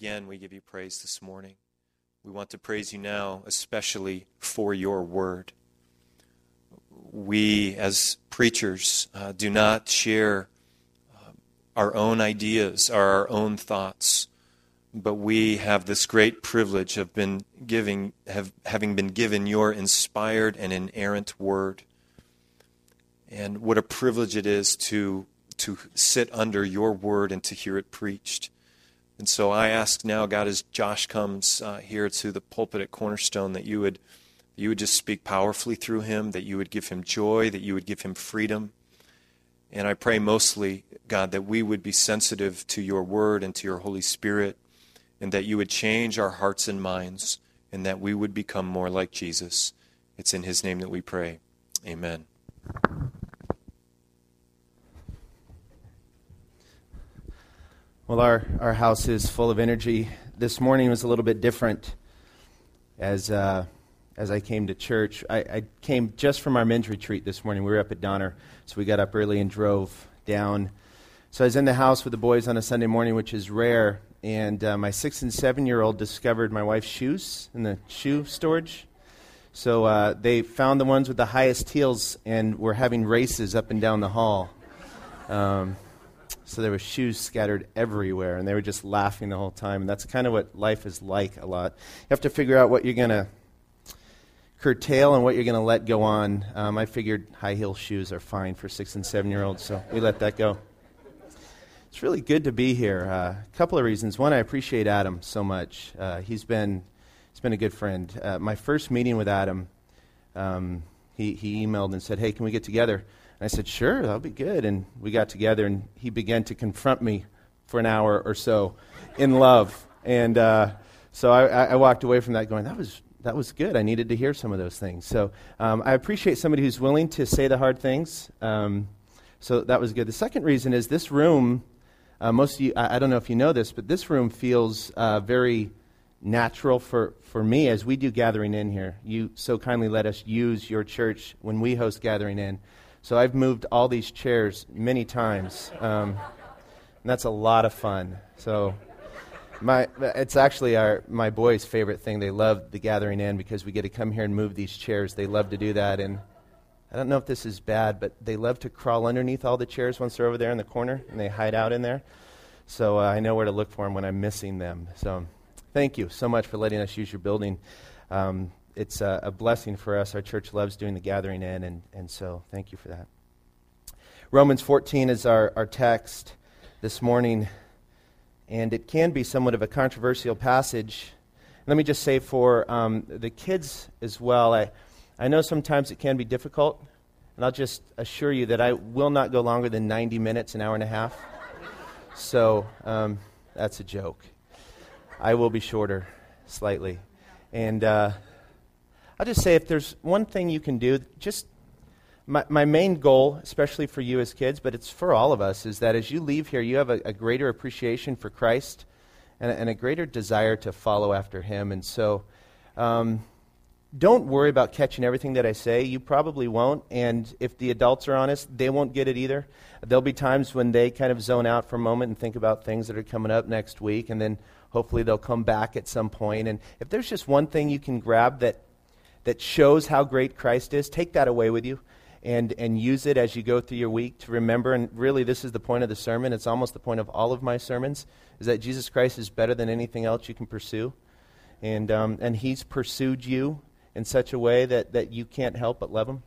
Again, we give you praise this morning. We want to praise you now, especially for your word. We, as preachers, uh, do not share uh, our own ideas or our own thoughts, but we have this great privilege of been giving, have, having been given your inspired and inerrant word. And what a privilege it is to, to sit under your word and to hear it preached. And so I ask now, God, as Josh comes uh, here to the pulpit at Cornerstone, that you would, you would just speak powerfully through him, that you would give him joy, that you would give him freedom. And I pray mostly, God, that we would be sensitive to your word and to your Holy Spirit, and that you would change our hearts and minds, and that we would become more like Jesus. It's in his name that we pray. Amen. Well, our, our house is full of energy. This morning was a little bit different as, uh, as I came to church. I, I, came just from our men's retreat this morning. We were up at Donner, so we got up early and drove down. So I was in the house with the boys on a Sunday morning, which is rare, and uh, my six and seven year old discovered my wife's shoes in the shoe storage. So uh, they found the ones with the highest heels and were having races up and down the hall. Um, so there were shoes scattered everywhere, and they were just laughing the whole time. And that's kind of what life is like a lot. You have to figure out what you're going to curtail and what you're going to let go on. Um, I figured high heel shoes are fine for six and seven year olds, so we let that go. It's really good to be here. Uh, a couple of reasons. One, I appreciate Adam so much. Uh, he's been he's been a good friend. Uh, my first meeting with Adam, um, he, he emailed and said, "Hey, can we get together?" I said, Sure, that'll be good. And we got together, and he began to confront me for an hour or so in love. And uh, so I, I, walked away from that going, That was. That was good. I needed to hear some of those things. So um, I appreciate somebody who's willing to say the hard things. Um, so that was good. The second reason is this room, uh, most of you, I, I, don't know if you know this, but this room feels uh, very natural for, for me as we do gathering in here. You so kindly let us use your church when we host gathering in. So I've moved all these chairs many times. Um, and that's a lot of fun. So my, it's actually our, my boys' favorite thing. They love the gathering in because we get to come here and move these chairs. They love to do that. And I don't know if this is bad, but they love to crawl underneath all the chairs once they're over there in the corner and they hide out in there. So uh, I know where to look for them when I'm missing them. So thank you so much for letting us use your building. Um, it's a, a, blessing for us. Our church loves doing the gathering in, and, and so thank you for that. Romans 14 is our, our text this morning, and it can be somewhat of a controversial passage. Let me just say for um, the kids as well, I, I know sometimes it can be difficult, and I'll just assure you that I will not go longer than 90 minutes, an hour and a half. So um, that's a joke. I will be shorter, slightly. And. Uh, I'll just say if there's one thing you can do, just my, my main goal, especially for you as kids, but it's for all of us, is that as you leave here, you have a, a greater appreciation for Christ and, and, a greater desire to follow after Him. And so, um, don't worry about catching everything that I say. You probably won't. And if the adults are honest, they won't get it either. There'll be times when they kind of zone out for a moment and think about things that are coming up next week, and then hopefully they'll come back at some point. And if there's just one thing you can grab that that shows how great Christ is, take that away with you and, and use it as you go through your week to remember. And really, this is the point of the sermon. It's almost the point of all of my sermons, is that Jesus Christ is better than anything else you can pursue. And, um, and he's pursued you in such a way that, that you can't help but love him.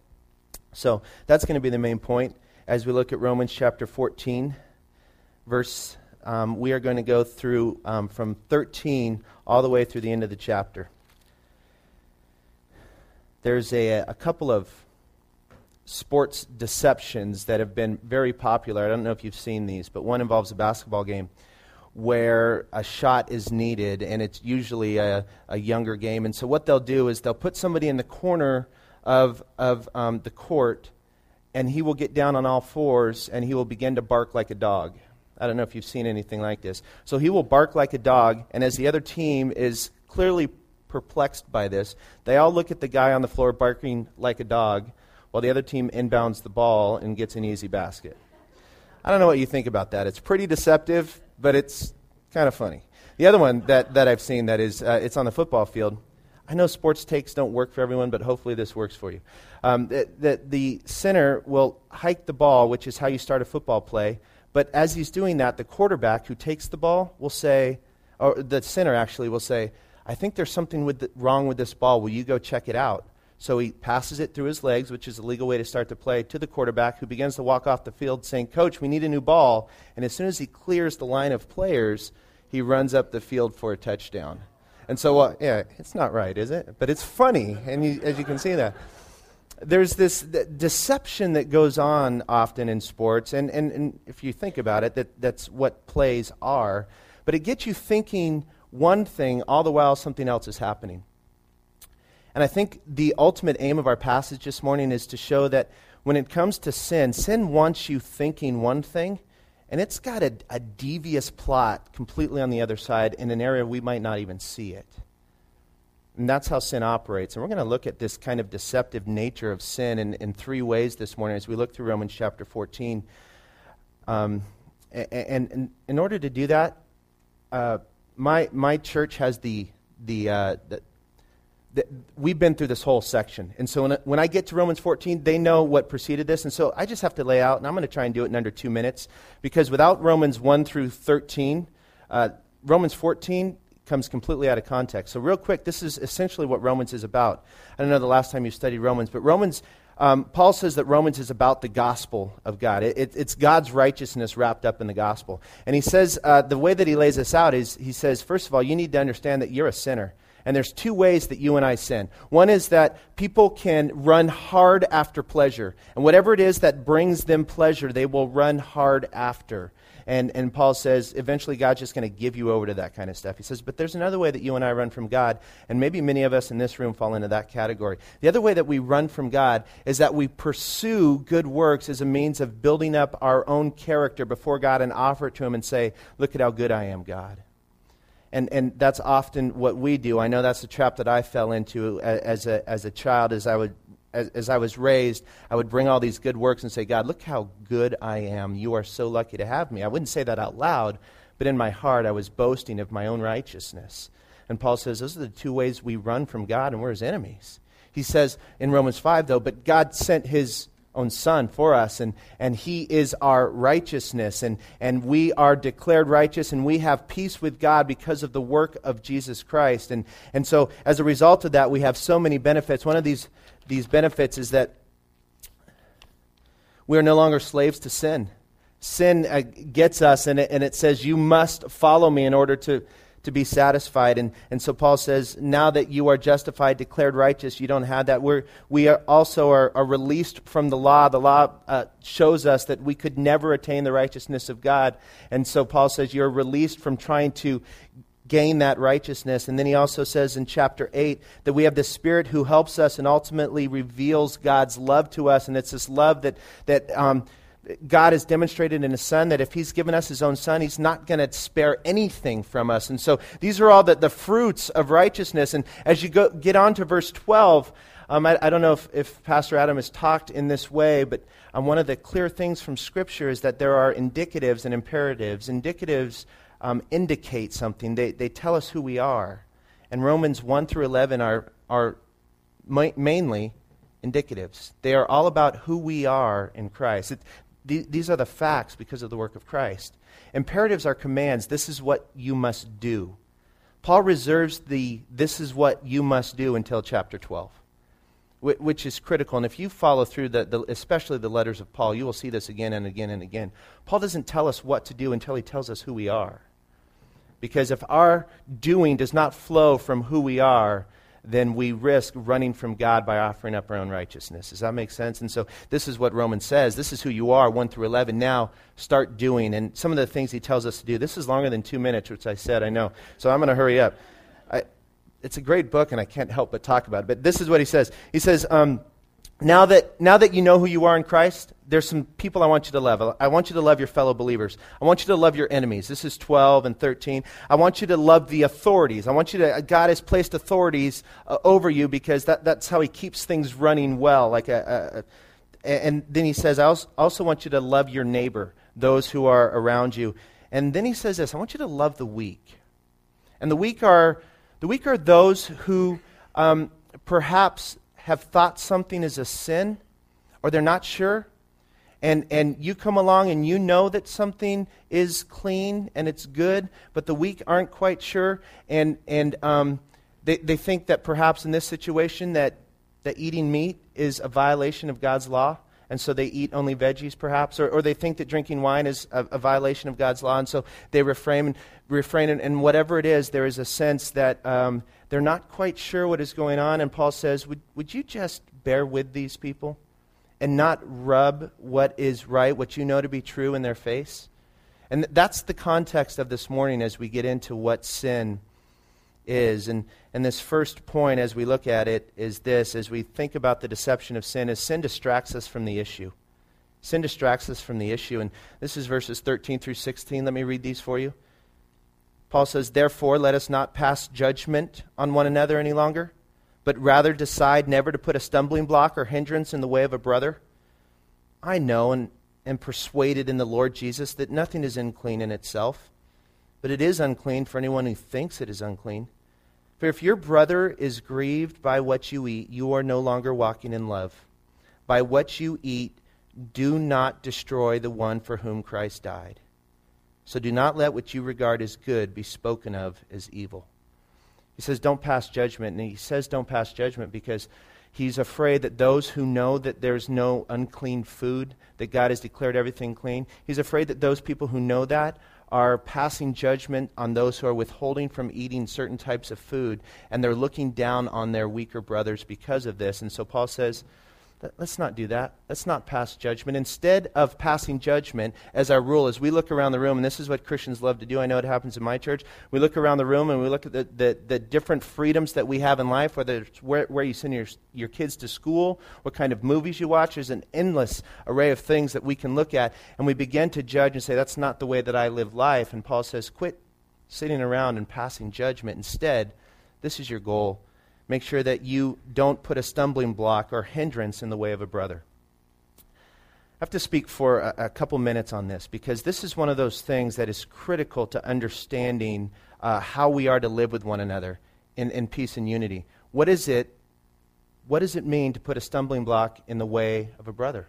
So that's going to be the main point as we look at Romans chapter 14, verse. Um, we are going to go through um, from 13 all the way through the end of the chapter there's a, a couple of sports deceptions that have been very popular. I don't know if you've seen these, but one involves a basketball game where a shot is needed, and it's usually a, a younger game. And so, what they'll do is they'll put somebody in the corner of, of um, the court, and he will get down on all fours and he will begin to bark like a dog. I don't know if you've seen anything like this. So, he will bark like a dog, and as the other team is clearly perplexed by this. They all look at the guy on the floor barking like a dog while the other team inbounds the ball and gets an easy basket. I don't know what you think about that. It's pretty deceptive, but it's kind of funny. The other one that, that I've seen that is, uh, it's on the football field. I know sports takes don't work for everyone, but hopefully this works for you. Um, that, that the center will hike the ball, which is how you start a football play. But as he's doing that, the quarterback who takes the ball will say, or the center actually will say, I think there's something with the, wrong with this ball. Will you go check it out? So he passes it through his legs, which is a legal way to start the play, to the quarterback, who begins to walk off the field saying, Coach, we need a new ball. And as soon as he clears the line of players, he runs up the field for a touchdown. And so, uh, yeah, it's not right, is it? But it's funny, and you, as you can see that. There's this deception that goes on often in sports, and, and, and if you think about it, that, that's what plays are. But it gets you thinking one thing all the while something else is happening. And I think the ultimate aim of our passage this morning is to show that when it comes to sin, sin wants you thinking one thing, and it's got a, a devious plot completely on the other side in an area we might not even see it. And that's how sin operates. And we're going to look at this kind of deceptive nature of sin in, in three ways this morning as we look through Romans chapter 14. Um, and, and, in order to do that, uh, my, my church has the, the, uh, the, we've been through this whole section. And so when, when I get to Romans 14, they know what preceded this. And so I just have to lay out, and I'm going to try and do it in under two minutes, because without Romans 1 through 13, uh, Romans 14 comes completely out of context. So, real quick, this is essentially what Romans is about. I don't know the last time you studied Romans, but Romans, um, Paul says that Romans is about the gospel of God. It, it, it's God's righteousness wrapped up in the gospel. And he says, uh, the way that he lays this out is, he says, first of all, you need to understand that you're a sinner. And there's two ways that you and I sin. One is that people can run hard after pleasure. And whatever it is that brings them pleasure, they will run hard after. And, and Paul says, eventually God's just going to give you over to that kind of stuff. He says, but there's another way that you and I run from God, and maybe many of us in this room fall into that category. The other way that we run from God is that we pursue good works as a means of building up our own character before God and offer it to Him and say, look at how good I am, God. And, and that's often what we do. I know that's the trap that I fell into as a, as a child as I, would, as, as I was raised. I would bring all these good works and say, God, look how good I am. You are so lucky to have me. I wouldn't say that out loud, but in my heart I was boasting of my own righteousness. And Paul says those are the two ways we run from God and we're his enemies. He says in Romans 5, though, but God sent his own son for us and, and he is our righteousness and, and we are declared righteous and we have peace with god because of the work of jesus christ. And, and so as a result of that we have so many benefits. One of these, these benefits is that we are no longer slaves to sin. Sin uh, gets us and it, and it says you must follow me in order to to be satisfied. And, and so Paul says, now that you are justified, declared righteous, you don't have that. We're, we are also are, are released from the law. The law uh, shows us that we could never attain the righteousness of God. And so Paul says, you're released from trying to gain that righteousness. And then he also says in chapter 8 that we have the Spirit who helps us and ultimately reveals God's love to us. And it's this love that, that um, God has demonstrated in His Son that if He's given us His own Son, He's not going to spare anything from us. And so these are all the, the fruits of righteousness. And as you go, get on to verse 12, um, I, I, don't know if, if Pastor Adam has talked in this way, but um, one of the clear things from Scripture is that there are indicatives and imperatives. Indicatives um, indicate something, they, they tell us who we are. And Romans 1 through 11 are, are mainly indicatives. They are all about who we are in Christ. It, these are the facts because of the work of Christ. Imperatives are commands. This is what you must do. Paul reserves the this is what you must do until chapter 12, which is critical. And if you follow through, the, the, especially the letters of Paul, you will see this again and again and again. Paul doesn't tell us what to do until he tells us who we are. Because if our doing does not flow from who we are, then we risk running from God by offering up our own righteousness. Does that make sense? And so this is what Romans says. This is who you are, 1 through 11. Now start doing. And some of the things he tells us to do. This is longer than two minutes, which I said, I know. So I'm going to hurry up. I, it's a great book, and I can't help but talk about it. But this is what he says. He says, um, now that, now that you know who you are in Christ, there's some people I want you to love. I want you to love your fellow believers. I want you to love your enemies. This is 12 and 13. I want you to love the authorities. I want you to, God has placed authorities uh, over you because that, that's how He keeps things running well. Like a, a, a, and then He says, I also, also want you to love your neighbor, those who are around you. And then He says this I want you to love the weak. And the weak are, the weak are those who um, perhaps have thought something is a sin or they're not sure. And, and you come along and you know that something is clean and it's good, but the weak aren't quite sure. And, and um, they, they think that perhaps in this situation that, that eating meat is a violation of God's law and so they eat only veggies, perhaps, or, or they think that drinking wine is a, a violation of God's law, and so they refrain. refrain and, and whatever it is, there is a sense that um, they're not quite sure what is going on. And Paul says, would, would you just bear with these people and not rub what is right, what you know to be true, in their face? And that's the context of this morning as we get into what sin is. And, and this first point, as we look at it, is this as we think about the deception of sin, is sin distracts us from the issue. Sin distracts us from the issue. And this is verses 13 through 16. Let me read these for you. Paul says, Therefore, let us not pass judgment on one another any longer, but rather decide never to put a stumbling block or hindrance in the way of a brother. I know and am persuaded in the Lord Jesus that nothing is unclean in itself but it is unclean for anyone who thinks it is unclean. For if your brother is grieved by what you eat, you are no longer walking in love. By what you eat, do not destroy the one for whom Christ died. So do not let what you regard as good be spoken of as evil. He says, don't pass judgment. And he says, don't pass judgment because he's afraid that those who know that there's no unclean food, that God has declared everything clean, he's afraid that those people who know that are passing judgment on those who are withholding from eating certain types of food, and they're looking down on their weaker brothers because of this. And so Paul says, Let's not do that. Let's not pass judgment. Instead of passing judgment as our rule, as we look around the room, and this is what Christians love to do, I know it happens in my church. We look around the room and we look at the, the, the different freedoms that we have in life, whether it's where, where you send your, your kids to school, what kind of movies you watch. There's an endless array of things that we can look at, and we begin to judge and say, That's not the way that I live life. And Paul says, Quit sitting around and passing judgment. Instead, this is your goal Make sure that you don't put a stumbling block or hindrance in the way of a brother. I have to speak for a, a couple minutes on this because this is one of those things that is critical to understanding uh, how we are to live with one another in, in peace and unity. What is it? What does it mean to put a stumbling block in the way of a brother?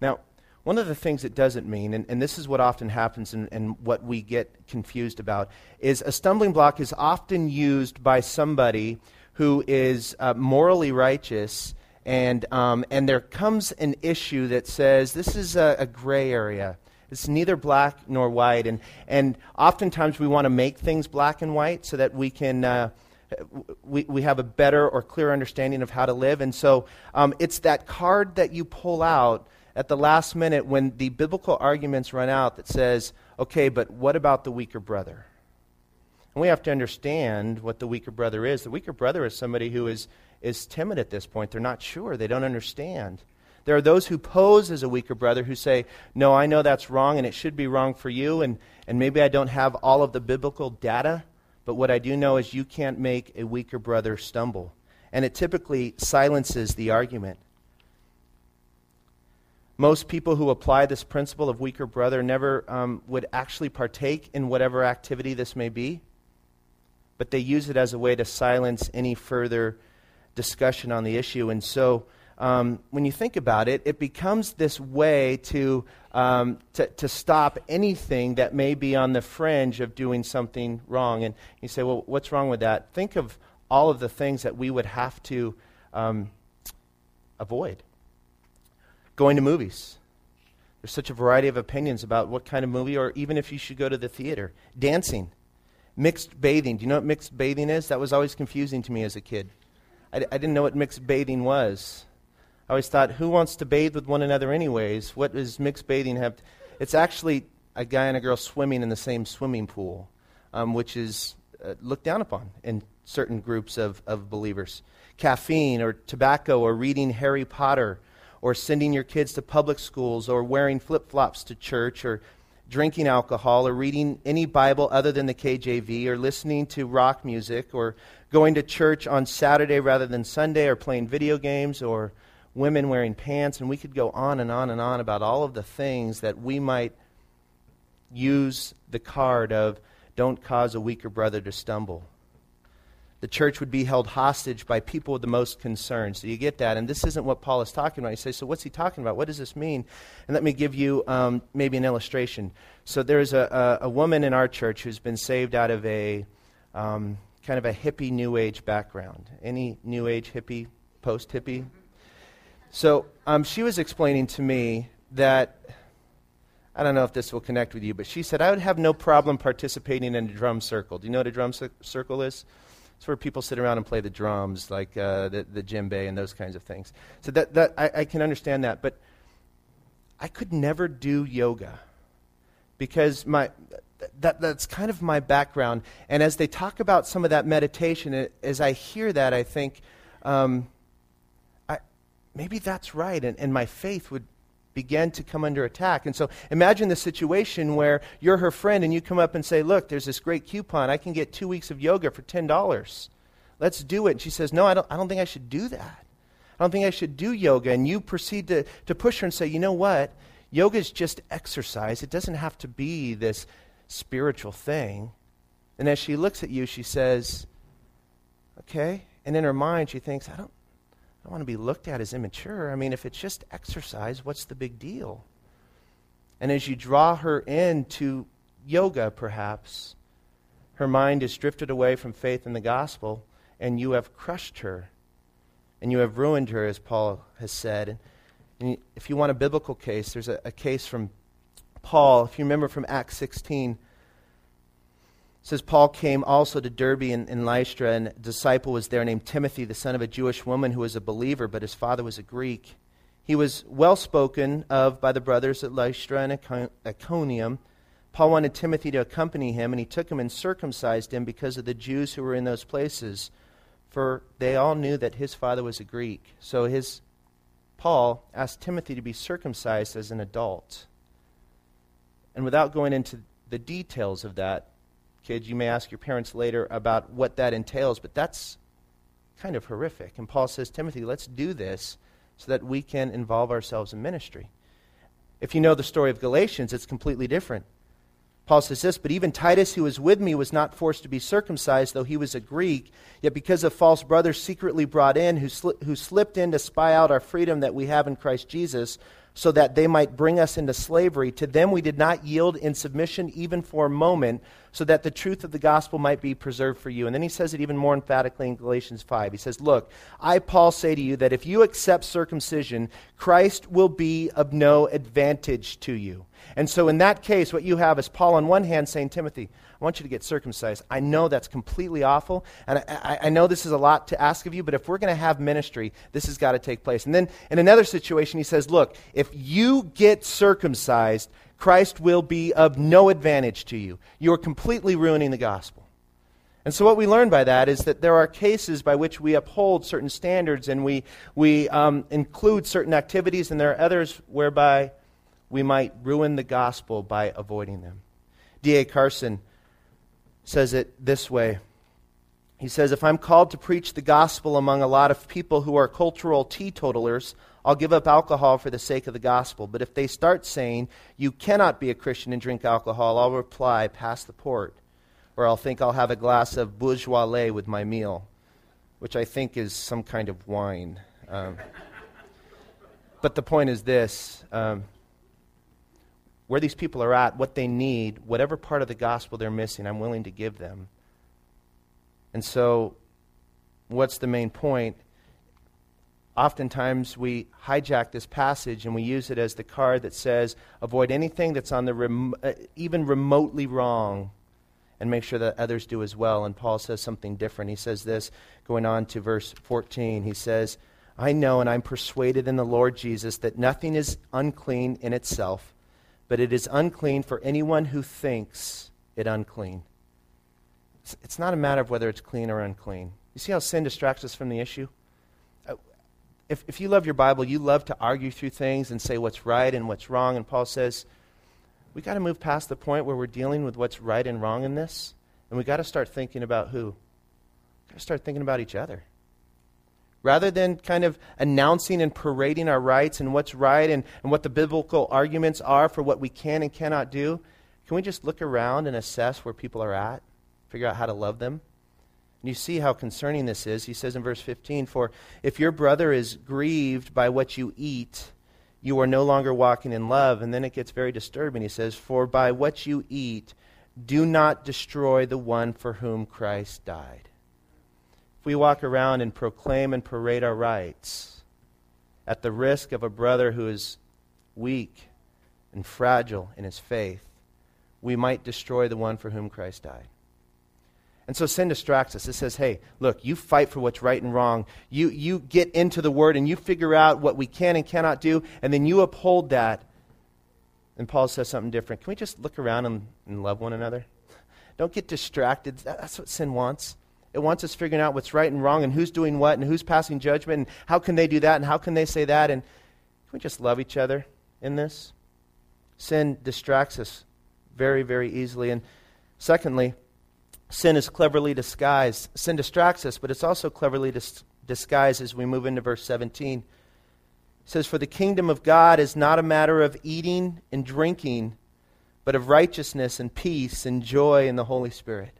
Now, one of the things it doesn't mean, and, and this is what often happens and, and what we get confused about, is a stumbling block is often used by somebody who is uh, morally righteous, and, um, and there comes an issue that says this is a, a gray area. It's neither black nor white. And, and oftentimes we want to make things black and white so that we can. Uh, we, we have a better or clearer understanding of how to live. And so um, it's that card that you pull out at the last minute when the biblical arguments run out that says, okay, but what about the weaker brother? And we have to understand what the weaker brother is. The weaker brother is somebody who is, is timid at this point. They're not sure, they don't understand. There are those who pose as a weaker brother who say, No, I know that's wrong and it should be wrong for you, and, and maybe I don't have all of the biblical data, but what I do know is you can't make a weaker brother stumble. And it typically silences the argument. Most people who apply this principle of weaker brother never um, would actually partake in whatever activity this may be but they use it as a way to silence any further discussion on the issue. And so, um, when you think about it, it becomes this way to, um, to, to, stop anything that may be on the fringe of doing something wrong. And you say, well, what's wrong with that? Think of all of the things that we would have to um, avoid. Going to movies. There's such a variety of opinions about what kind of movie, or even if you should go to the theater. Dancing. Mixed bathing. Do you know what mixed bathing is? That was always confusing to me as a kid. I, I didn't know what mixed bathing was. I always thought, who wants to bathe with one another, anyways? What does mixed bathing have? To, it's actually a guy and a girl swimming in the same swimming pool, um, which is uh, looked down upon in certain groups of, of believers. Caffeine or tobacco or reading Harry Potter or sending your kids to public schools or wearing flip flops to church or drinking alcohol or reading any Bible other than the KJV or listening to rock music or going to church on Saturday rather than Sunday or playing video games or women wearing pants. And we could go on and on and on about all of the things that we might use the card of don't cause a weaker brother to stumble. The church would be held hostage by people with the most concern. So you get that. And this isn't what Paul is talking about. You say, so what's he talking about? What does this mean? And let me give you um, maybe an illustration. So there's a, a, a, woman in our church who's been saved out of a um, kind of a hippie New Age background. Any New Age hippie, post hippie? So um, she was explaining to me that I don't know if this will connect with you, but she said, I would have no problem participating in a drum circle. Do you know what a drum circle is? It's where people sit around and play the drums, like uh, the, the djembe and those kinds of things. So that, that I, I can understand that, but I could never do yoga because my, that, that's kind of my background. And as they talk about some of that meditation, it, as I hear that, I think um, I, maybe that's right, and, and my faith would began to come under attack. And so imagine the situation where you're her friend and you come up and say, Look, there's this great coupon. I can get two weeks of yoga for $10. Let's do it. And she says, No, I don't, I don't think I should do that. I don't think I should do yoga. And you proceed to, to push her and say, You know what? Yoga is just exercise, it doesn't have to be this spiritual thing. And as she looks at you, she says, Okay. And in her mind, she thinks, I don't, I want to be looked at as immature. I mean, if it's just exercise, what's the big deal? And as you draw her into yoga, perhaps, her mind is drifted away from faith in the gospel, and you have crushed her, and you have ruined her, as Paul has said. And if you want a biblical case, there's a, a case from Paul, if you remember from Acts 16 says Paul came also to Derbe and, Lystra, and a disciple was there named Timothy, the son of a Jewish woman who was a believer, but his father was a Greek. He was well spoken of by the brothers at Lystra and Iconium. Paul wanted Timothy to accompany him, and he took him and circumcised him because of the Jews who were in those places, for they all knew that his father was a Greek. So his Paul asked Timothy to be circumcised as an adult. And without going into the details of that, Kids, you may ask your parents later about what that entails, but that's kind of horrific. And Paul says, Timothy, let's do this so that we can involve ourselves in ministry. If you know the story of Galatians, it's completely different. Paul says this, but even Titus, who was with me, was not forced to be circumcised, though he was a Greek. Yet because of false brothers secretly brought in, who, sli- who slipped in to spy out our freedom that we have in Christ Jesus, so that they might bring us into slavery. To them we did not yield in submission even for a moment, so that the truth of the gospel might be preserved for you. And then he says it even more emphatically in Galatians 5. He says, Look, I, Paul, say to you that if you accept circumcision, Christ will be of no advantage to you. And so in that case, what you have is Paul on one hand saying, Timothy, I want you to get circumcised. I know that's completely awful, and I, I, know this is a lot to ask of you, but if we're going to have ministry, this has got to take place. And then in another situation, he says, Look, if you get circumcised, Christ will be of no advantage to you. You are completely ruining the gospel. And so, what we learn by that is that there are cases by which we uphold certain standards and we, we um, include certain activities, and there are others whereby we might ruin the gospel by avoiding them. D.A. Carson says it this way. He says, If I'm called to preach the gospel among a lot of people who are cultural teetotalers, I'll give up alcohol for the sake of the gospel. But if they start saying, You cannot be a Christian and drink alcohol, I'll reply, Pass the port. Or I'll think I'll have a glass of Beaujolais with my meal, which I think is some kind of wine. Um, but the point is this um, where these people are at, what they need, whatever part of the gospel they're missing, I'm willing to give them. And so, what's the main point? Oftentimes, we hijack this passage and we use it as the card that says, avoid anything that's on the rem- uh, even remotely wrong and make sure that others do as well. And Paul says something different. He says this, going on to verse 14. He says, I know and I'm persuaded in the Lord Jesus that nothing is unclean in itself but it is unclean for anyone who thinks it unclean. It's not a matter of whether it's clean or unclean. You see how sin distracts us from the issue? Uh, if, if you love your Bible, you love to argue through things and say what's right and what's wrong. And Paul says, we got to move past the point where we're dealing with what's right and wrong in this. And we got to start thinking about who? Got to start thinking about each other. Rather than kind of announcing and parading our rights and what's right and, and what the biblical arguments are for what we can and cannot do, Can we just look around and assess where people are at? Figure out how to love them? And you see how concerning this is. He says in verse 15, For if your brother is grieved by what you eat, you are no longer walking in love. And then it gets very disturbing. He says, For by what you eat, do not destroy the one for whom Christ died. If we walk around and proclaim and parade our rights at the risk of a brother who is weak and fragile in his faith, we might destroy the one for whom Christ died. And so sin distracts us. It says, hey, look, you fight for what's right and wrong. You, you get into the Word and you figure out what we can and cannot do, and then you uphold that. And Paul says something different. Can we just look around and, and love one another? Don't get distracted. That's what sin wants. It wants us figuring out what's right and wrong and who's doing what and who's passing judgment and how can they do that and how can they say that. And can we just love each other in this? Sin distracts us very, very easily. And secondly, sin is cleverly disguised. Sin distracts us, but it's also cleverly dis- disguised as we move into verse 17. It says, For the kingdom of God is not a matter of eating and drinking, but of righteousness and peace and joy in the Holy Spirit.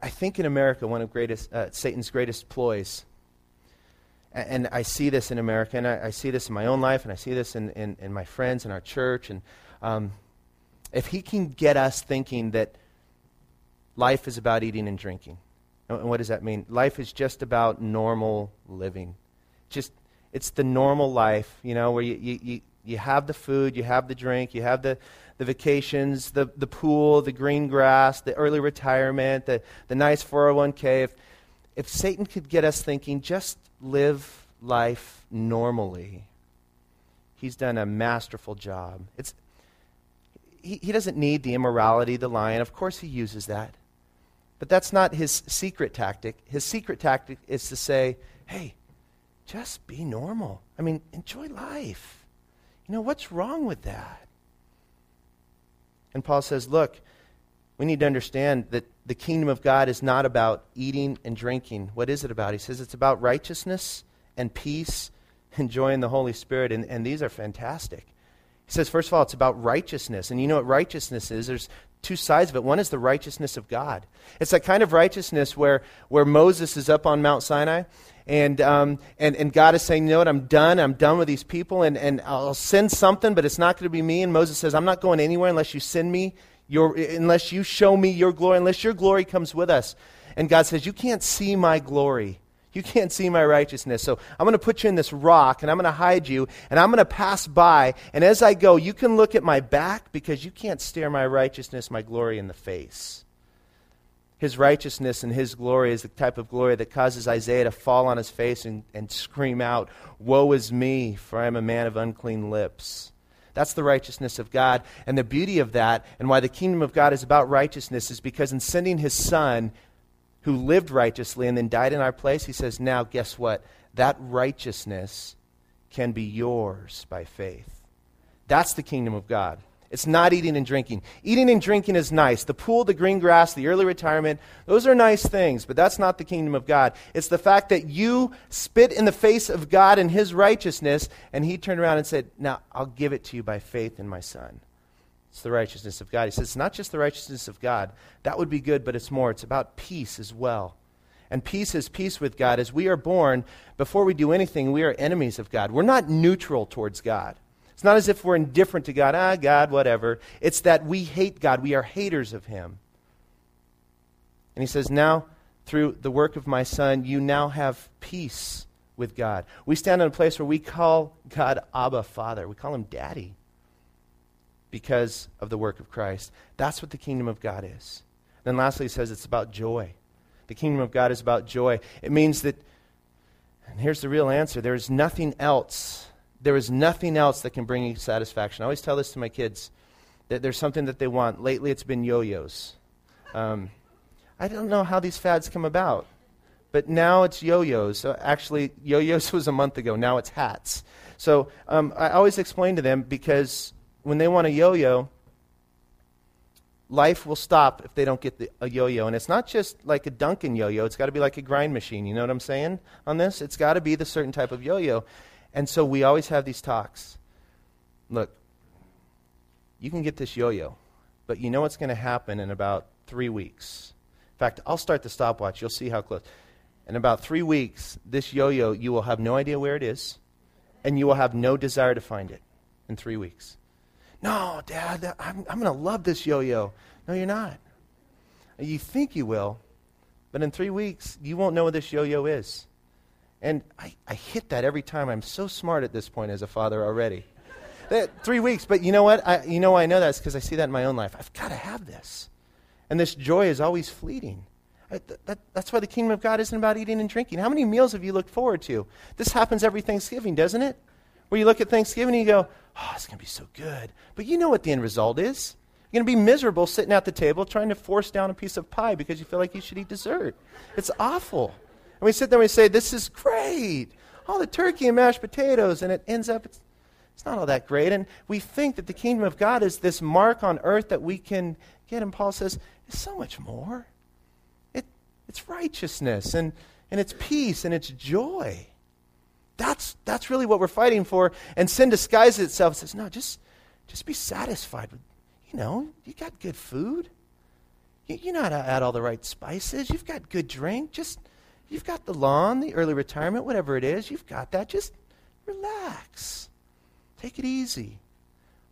I, think in America, one of greatest, uh, Satan's greatest ploys, and, and, I see this in America, and I, I, see this in my own life, and I see this in, in, in my friends in our church, and um, if he can get us thinking that life is about eating and drinking. And what does that mean? Life is just about normal living. Just it's the normal life, you know, where you, you, you, you have the food, you have the drink, you have the, the vacations, the, the pool, the green grass, the early retirement, the, the nice 401k. If, if Satan could get us thinking, just live life normally, he's done a masterful job. It's, he, he doesn't need the immorality, the lion. Of course, he uses that. But that's not his secret tactic. His secret tactic is to say, hey, just be normal. I mean, enjoy life. You know, what's wrong with that? And Paul says, look, we need to understand that the kingdom of God is not about eating and drinking. What is it about? He says it's about righteousness and peace and joy in the Holy Spirit. And, and these are fantastic. He says, first of all, it's about righteousness. And you know what righteousness is? There's two sides of it. One is the righteousness of God. It's that kind of righteousness where, where Moses is up on Mount Sinai and, um, and, and God is saying, you know what, I'm done. I'm done with these people and, and I'll send something, but it's not going to be me. And Moses says, I'm not going anywhere unless you send me your, unless you show me your glory, unless your glory comes with us. And God says, you can't see my glory you can't see my righteousness. So I'm going to put you in this rock and I'm going to hide you and I'm going to pass by. And as I go, you can look at my back because you can't stare my righteousness, my glory in the face. His righteousness and his glory is the type of glory that causes Isaiah to fall on his face and, and scream out, Woe is me, for I am a man of unclean lips. That's the righteousness of God. And the beauty of that, and why the kingdom of God is about righteousness, is because in sending his son, who lived righteously and then died in our place, he says, now guess what? That righteousness can be yours by faith. That's the kingdom of God. It's not eating and drinking. Eating and drinking is nice. The pool, the green grass, the early retirement, those are nice things, but that's not the kingdom of God. It's the fact that you spit in the face of God and his righteousness, and he turned around and said, Now I'll give it to you by faith in my son. It's the righteousness of God. He says it's not just the righteousness of God. That would be good, but it's more. It's about peace as well. And peace is peace with God. As we are born, before we do anything, we are enemies of God. We're not neutral towards God. It's not as if we're indifferent to God. Ah, God, whatever. It's that we hate God. We are haters of Him. And He says, now, through the work of my Son, you now have peace with God. We stand in a place where we call God Abba, Father. We call Him Daddy because of the work of Christ. That's what the kingdom of God is. Then lastly, he says it's about joy. The kingdom of God is about joy. It means that, and here's the real answer there is nothing else. There is nothing else that can bring you satisfaction. I always tell this to my kids that there's something that they want. Lately, it's been yo yos. Um, I don't know how these fads come about, but now it's yo yos. So actually, yo yos was a month ago. Now it's hats. So um, I always explain to them because when they want a yo yo, life will stop if they don't get the, a yo yo. And it's not just like a Duncan yo yo, it's got to be like a grind machine. You know what I'm saying on this? It's got to be the certain type of yo yo. And so we always have these talks. Look, you can get this yo yo, but you know what's going to happen in about three weeks. In fact, I'll start the stopwatch. You'll see how close. In about three weeks, this yo yo, you will have no idea where it is, and you will have no desire to find it in three weeks. No, Dad, I'm, I'm going to love this yo yo. No, you're not. You think you will, but in three weeks, you won't know what this yo yo is. And I, I hit that every time. I'm so smart at this point as a father already. that, three weeks, but you know what? I, you know why I know that? because I see that in my own life. I've got to have this. And this joy is always fleeting. I, that, that's why the kingdom of God isn't about eating and drinking. How many meals have you looked forward to? This happens every Thanksgiving, doesn't it? Where you look at Thanksgiving and you go, oh, it's going to be so good. But you know what the end result is. You're going to be miserable sitting at the table trying to force down a piece of pie because you feel like you should eat dessert. It's awful. And we sit there and we say, This is great. All the turkey and mashed potatoes. And it ends up, it's, it's not all that great. And we think that the kingdom of God is this mark on earth that we can get. And Paul says, It's so much more. It, it's righteousness and, and it's peace and it's joy. That's, that's really what we're fighting for. And sin disguises itself and says, No, just, just be satisfied with, you know, you got good food. You, you know how to add all the right spices. You've got good drink. Just You've got the lawn, the early retirement, whatever it is. You've got that. Just relax. Take it easy.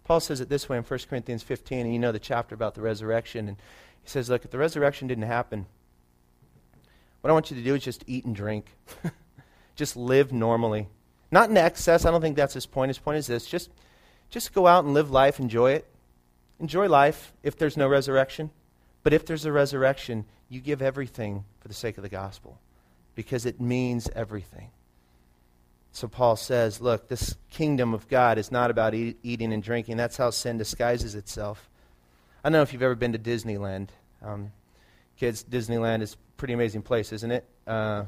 Paul says it this way in 1 Corinthians 15, and you know the chapter about the resurrection. And he says, Look, if the resurrection didn't happen, what I want you to do is just eat and drink. just live normally. Not in excess. I don't think that's his point. His point is this just, just go out and live life, enjoy it. Enjoy life if there's no resurrection. But if there's a resurrection, you give everything for the sake of the gospel because it means everything. So Paul says, look, this kingdom of God is not about eat, eating and drinking. That's how sin disguises itself. I don't know if you've ever been to Disneyland. Um, kids, Disneyland is a pretty amazing place, isn't it? Uh,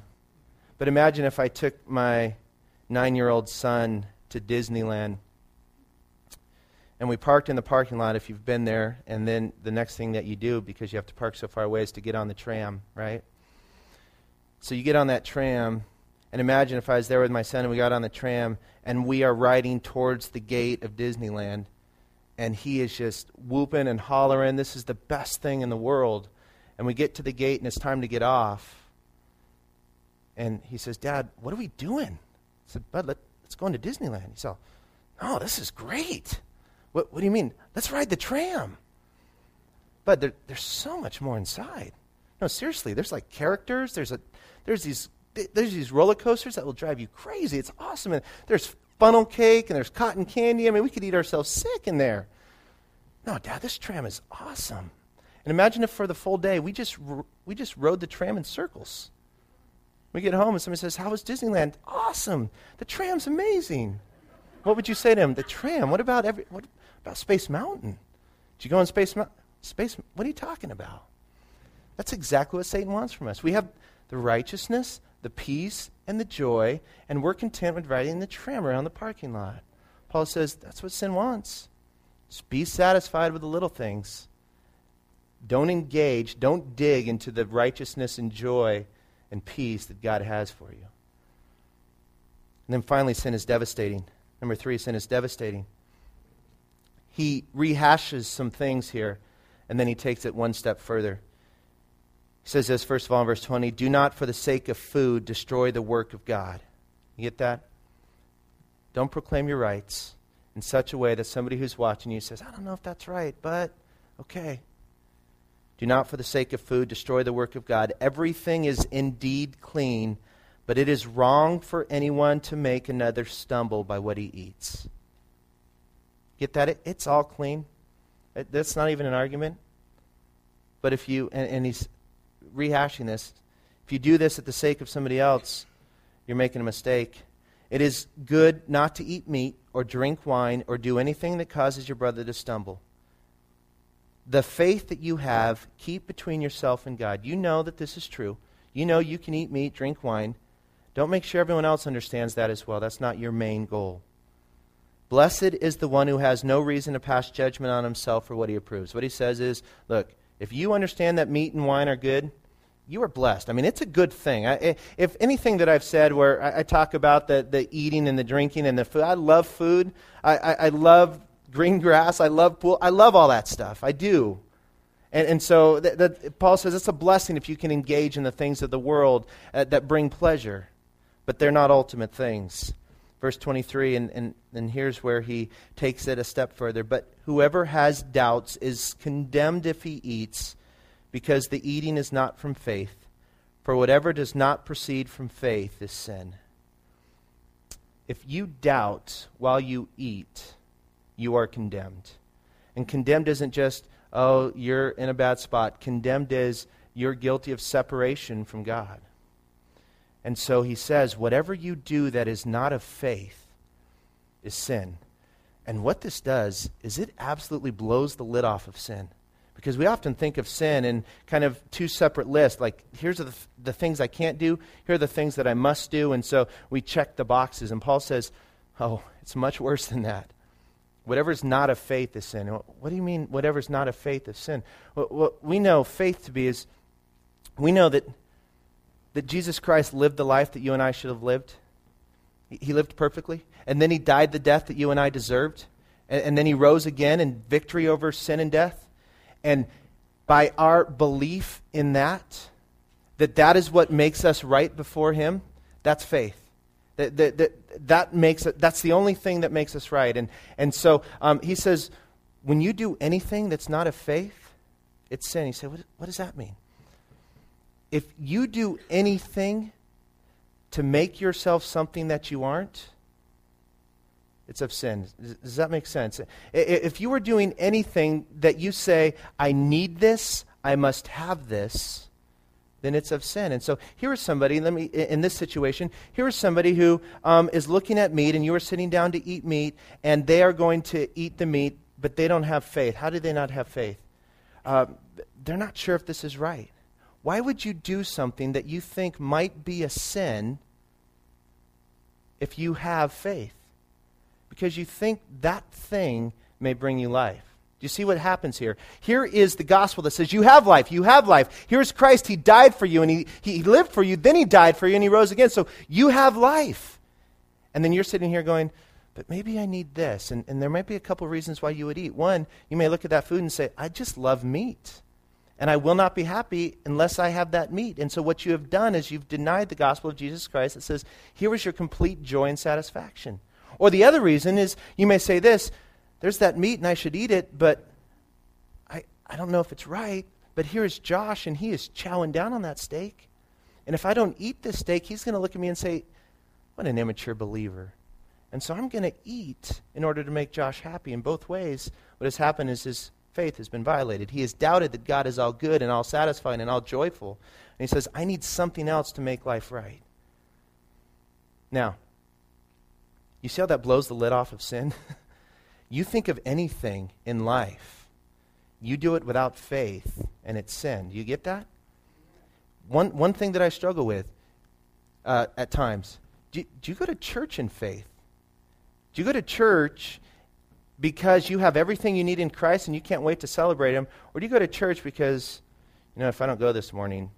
but imagine if I took my nine year old son to Disneyland and we parked in the parking lot if you've been there, and then the next thing that you do, because you have to park so far away, is to get on the tram, right? So you get on that tram, and imagine if I was there with my son and we got on the tram and we are riding towards the gate of Disneyland, and he is just whooping and hollering, This is the best thing in the world. And we get to the gate and it's time to get off. And he says, Dad, what are we doing? I said, Bud, let, us go into Disneyland. He said, Oh, this is great. What, what do you mean? Let's ride the tram. But there, there's so much more inside. No, seriously, there's like characters. There's a there's these there's these roller coasters that will drive you crazy. It's awesome. And there's funnel cake and there's cotton candy. I mean, we could eat ourselves sick in there. No, Dad, this tram is awesome. And imagine if for the full day we just we just rode the tram in circles. We get home and somebody says, "How was Disneyland?" Awesome. The tram's amazing. What would you say to him? The tram. What about every? What about Space Mountain? Did you go on Space Mountain? Space. What are you talking about? That's exactly what Satan wants from us. We have the righteousness, the peace, and the joy, and we're content with riding the tram around the parking lot. Paul says that's what sin wants. Just be satisfied with the little things. Don't engage, don't dig into the righteousness and joy and peace that God has for you. And then finally, sin is devastating. Number three, sin is devastating. He rehashes some things here, and then he takes it one step further. He says this, first of all, in verse 20 Do not, for the sake of food, destroy the work of God. You get that? Don't proclaim your rights in such a way that somebody who's watching you says, I don't know if that's right, but okay. Do not, for the sake of food, destroy the work of God. Everything is indeed clean, but it is wrong for anyone to make another stumble by what he eats. Get that? it's all clean. that's not even an argument. But if you, and, and he's rehashing this. If you do this at the sake of somebody else, you're making a mistake. It is good not to eat meat or drink wine or do anything that causes your brother to stumble. The faith that you have, keep between yourself and God. You know that this is true. You know you can eat meat, drink wine. Don't make sure everyone else understands that as well. That's not your main goal. Blessed is the one who has no reason to pass judgment on himself for what he approves. What he says is, look, if you understand that meat and wine are good, you are blessed. I mean, it's a good thing. I, eh, if anything that I've said where I, I, talk about the, the eating and the drinking and the food, I love food. I, I, I love green grass. I love pool. I love all that stuff. I do. And, and so th- th- Paul says it's a blessing if you can engage in the things of the world uh, that bring pleasure, but they're not ultimate things. Verse 23, and, and, and here's where he takes it a step further. But whoever has doubts is condemned if he eats, because the eating is not from faith. For whatever does not proceed from faith is sin. If you doubt while you eat, you are condemned. And condemned isn't just, oh, you're in a bad spot. Condemned is you're guilty of separation from God. And so he says, whatever you do that is not of faith is sin. And what this does is it absolutely blows the lid off of sin. Because we often think of sin in kind of two separate lists. Like, here's the, the things I can't do, here are the things that I must do. And so we check the boxes. And Paul says, oh, it's much worse than that. Whatever is not of faith is sin. What do you mean, whatever is not of faith is sin? What we know faith to be is we know that, that Jesus Christ lived the life that you and I should have lived. He lived perfectly. And then he died the death that you and I deserved. And, and then he rose again in victory over sin and death. And by our belief in that, that that is what makes us right before him, that's faith. That, that, that, that makes it, that's the only thing that makes us right. And, and so um, he says, when you do anything that's not of faith, it's sin. He said, what, what does that mean? If you do anything to make yourself something that you aren't, it's of sin. Does that make sense? If you were doing anything that you say, I need this, I must have this, then it's of sin. And so here is somebody, let me, in this situation, here is somebody who um, is looking at meat, and you are sitting down to eat meat, and they are going to eat the meat, but they don't have faith. How do they not have faith? Uh, they're not sure if this is right. Why would you do something that you think might be a sin if you have faith? Because you think that thing may bring you life. Do you see what happens here? Here is the gospel that says, You have life, you have life. Here's Christ, He died for you, and he, he lived for you, then He died for you, and He rose again. So you have life. And then you're sitting here going, But maybe I need this. And, and there might be a couple reasons why you would eat. One, you may look at that food and say, I just love meat. And I will not be happy unless I have that meat. And so what you have done is you've denied the gospel of Jesus Christ that says, Here is your complete joy and satisfaction. Or the other reason is you may say this there's that meat and I should eat it, but I, I don't know if it's right. But here's Josh and he is chowing down on that steak. And if I don't eat this steak, he's going to look at me and say, What an immature believer. And so I'm going to eat in order to make Josh happy. In both ways, what has happened is his faith has been violated. He has doubted that God is all good and all satisfying and all joyful. And he says, I need something else to make life right. Now, you see how that blows the lid off of sin? You think of anything in life, you do it without faith, and it's sin. Do you get that? One, one thing that I struggle with uh, at times do, do you go to church in faith? Do you go to church because you have everything you need in Christ and you can't wait to celebrate Him? Or do you go to church because, you know, if I don't go this morning,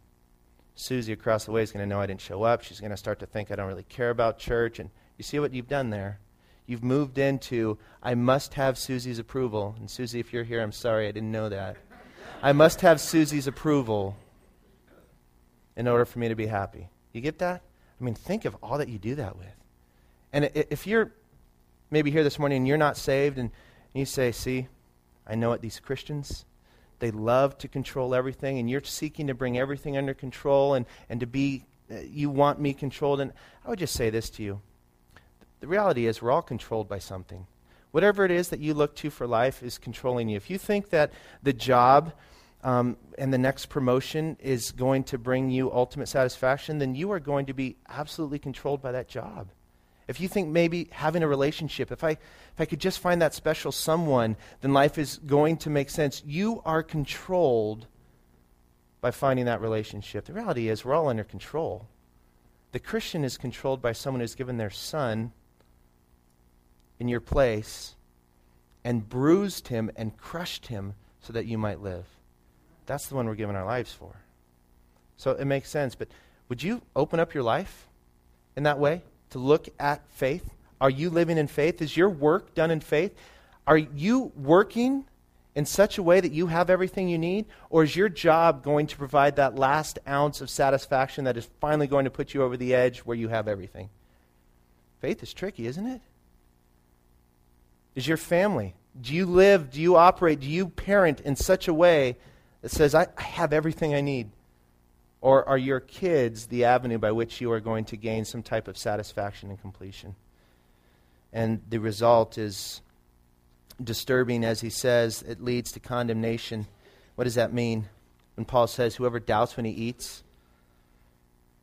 Susie across the way is going to know I didn't show up. She's going to start to think I don't really care about church. And you see what you've done there? You've moved into, I must have Susie's approval. And Susie, if you're here, I'm sorry, I didn't know that. I must have Susie's approval in order for me to be happy. You get that? I mean, think of all that you do that with. And if you're maybe here this morning and you're not saved and you say, see, I know what these Christians, they love to control everything, and you're seeking to bring everything under control and, and to be, uh, you want me controlled. And I would just say this to you the reality is, we're all controlled by something. Whatever it is that you look to for life is controlling you. If you think that the job um, and the next promotion is going to bring you ultimate satisfaction, then you are going to be absolutely controlled by that job. If you think maybe having a relationship, if I, if I could just find that special someone, then life is going to make sense. You are controlled by finding that relationship. The reality is, we're all under control. The Christian is controlled by someone who's given their son in your place and bruised him and crushed him so that you might live. That's the one we're giving our lives for. So it makes sense. But would you open up your life in that way to look at faith? Are you living in faith? Is your work done in faith? Are you working in such a way that you have everything you need? Or is your job going to provide that last ounce of satisfaction that is finally going to put you over the edge where you have everything? Faith is tricky, isn't it? Is your family, do you live, do you operate, do you parent in such a way that says, I, I have everything I need? Or are your kids the avenue by which you are going to gain some type of satisfaction and completion? And the result is disturbing, as he says, it leads to condemnation. What does that mean? When Paul says, Whoever doubts when he eats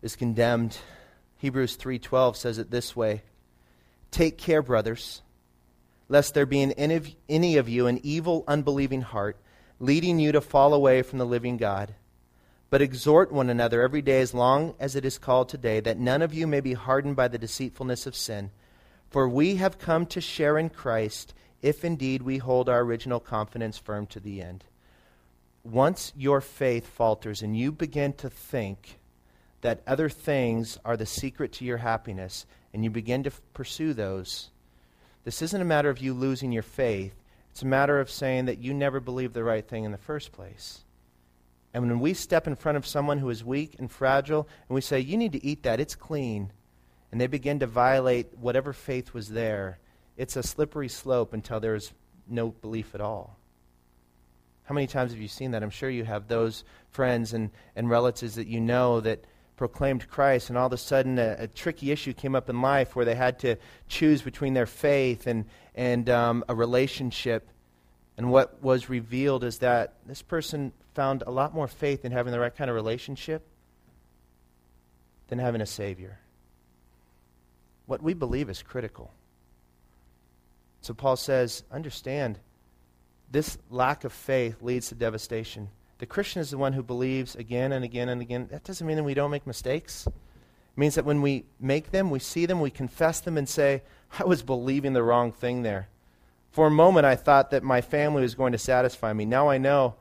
is condemned. Hebrews 3:12 says it this way: Take care, brothers, lest there be in any of you an evil, unbelieving heart, leading you to fall away from the living God. But exhort one another every day as long as it is called today, that none of you may be hardened by the deceitfulness of sin. For we have come to share in Christ if indeed we hold our original confidence firm to the end. Once your faith falters and you begin to think that other things are the secret to your happiness and you begin to f- pursue those, this isn't a matter of you losing your faith. It's a matter of saying that you never believed the right thing in the first place. And when we step in front of someone who is weak and fragile and we say, You need to eat that, it's clean, and they begin to violate whatever faith was there, it's a slippery slope until there's no belief at all. How many times have you seen that? I'm sure you have those friends and, and relatives that you know that proclaimed Christ, and all of a sudden a, a tricky issue came up in life where they had to choose between their faith and, and um, a relationship. And what was revealed is that this person found a lot more faith in having the right kind of relationship than having a Savior. What we believe is critical. So Paul says, understand, this lack of faith leads to devastation. The Christian is the one who believes again and again and again. That doesn't mean that we don't make mistakes. It means that when we make them, we see them, we confess them, and say, I was believing the wrong thing there. For a moment, I thought that my family was going to satisfy me. Now I know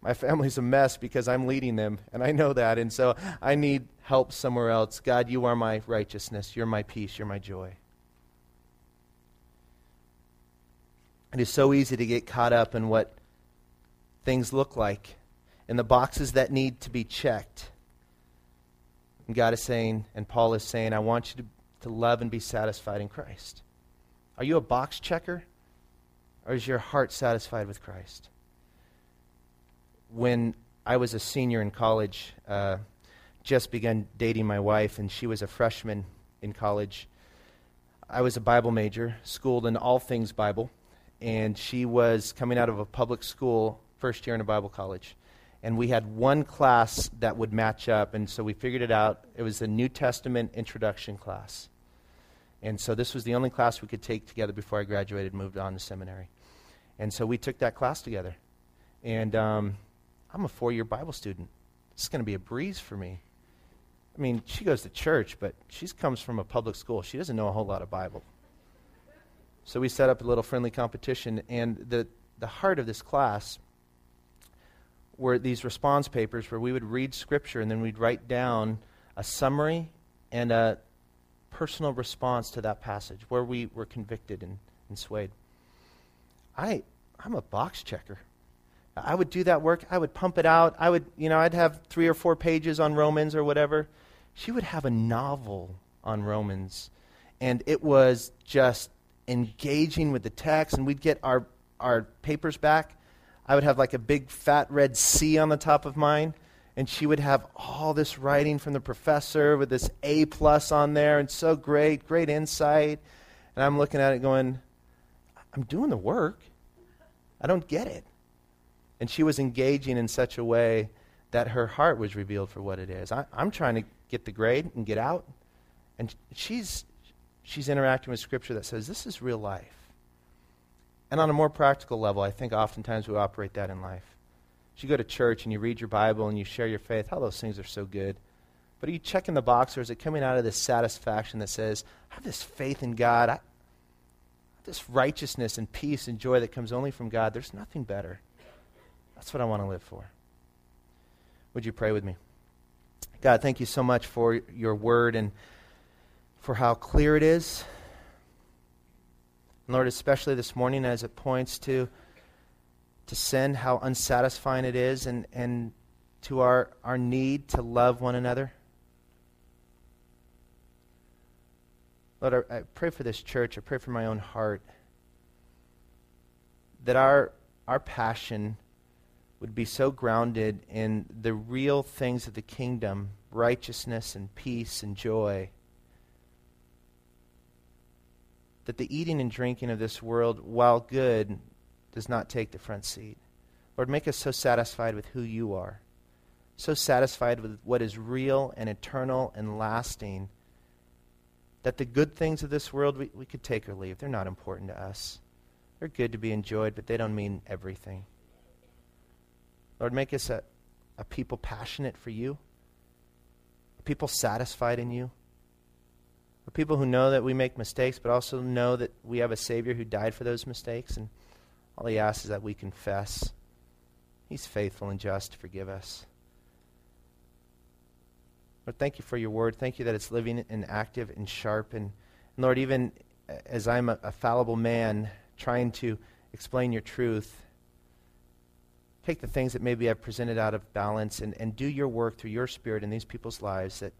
my family's a mess because I'm leading them, and I know that. And so I need help somewhere else. God, you are my righteousness. You're my peace. You're my joy. It is so easy to get caught up in what things look like, in the boxes that need to be checked. And God is saying, and Paul is saying, I want you to, to love and be satisfied in Christ. Are you a box checker? Or is your heart satisfied with Christ? When I was a senior in college, uh, just began dating my wife, and she was a freshman in college. I was a Bible major, schooled in all things Bible and she was coming out of a public school, first year in a Bible college. And we had one class that would match up, and so we figured it out. It was a New Testament introduction class. And so this was the only class we could take together before I graduated and moved on to seminary. And so we took that class together. And um, I'm a four year Bible student. It's going to be a breeze for me. I mean, she goes to church, but she comes from a public school. She doesn't know a whole lot of Bible. So we set up a little friendly competition, and the, the heart of this class were these response papers where we would read scripture and then we'd write down a summary and a personal response to that passage where we were convicted and, and swayed. I, I'm a box checker. I would do that work. I would pump it out. I would, you know, I'd have three or four pages on Romans or whatever. She would have a novel on Romans. And it was just engaging with the text, and we'd get our, our papers back. I would have like a big fat red C on the top of mine, and she would have all this writing from the professor with this A plus on there, and so great, great insight. And I'm looking at it going, I'm doing the work. I don't get it. And she was engaging in such a way that her heart was revealed for what it is. I, am trying to get the grade and get out. And she's she's interacting with Scripture that says this is real life. And on a more practical level, I think oftentimes we operate that in life. As you go to church and you read your Bible and you share your faith, all those things are so good. But are you checking the box or is it coming out of this satisfaction that says, I have this faith in God, I, this righteousness and peace and joy that comes only from God? There's nothing better. That's what I want to live for. Would you pray with me? God, thank you so much for your word and for how clear it is. Lord, especially this morning as it points to, to sin, how unsatisfying it is, and, and to our, our need to love one another. Lord, I, I pray for this church. I pray for my own heart that our, our passion would be so grounded in the real things of the kingdom righteousness and peace and joy that the eating and drinking of this world, while good, does not take the front seat. Lord, make us so satisfied with who you are, so satisfied with what is real and eternal and lasting, that the good things of this world we, we could take or leave. They're not important to us. They're good to be enjoyed, but they don't mean everything. Lord, make us a, a people passionate for you, a people satisfied in you, people who know that we make mistakes, but also know that we have a Savior who died for those mistakes. And all he asks is that we confess. He's faithful and just to forgive us. Lord, thank you for your word. Thank you that it's living and active and sharp. And, and Lord, even as I'm a, a fallible man trying to explain your truth, take the things that maybe I've presented out of balance and, and do your work through your spirit in these people's lives that,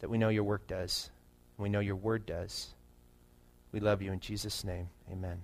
that we know your work does. And we know your word does. We love you in Jesus' name. Amen.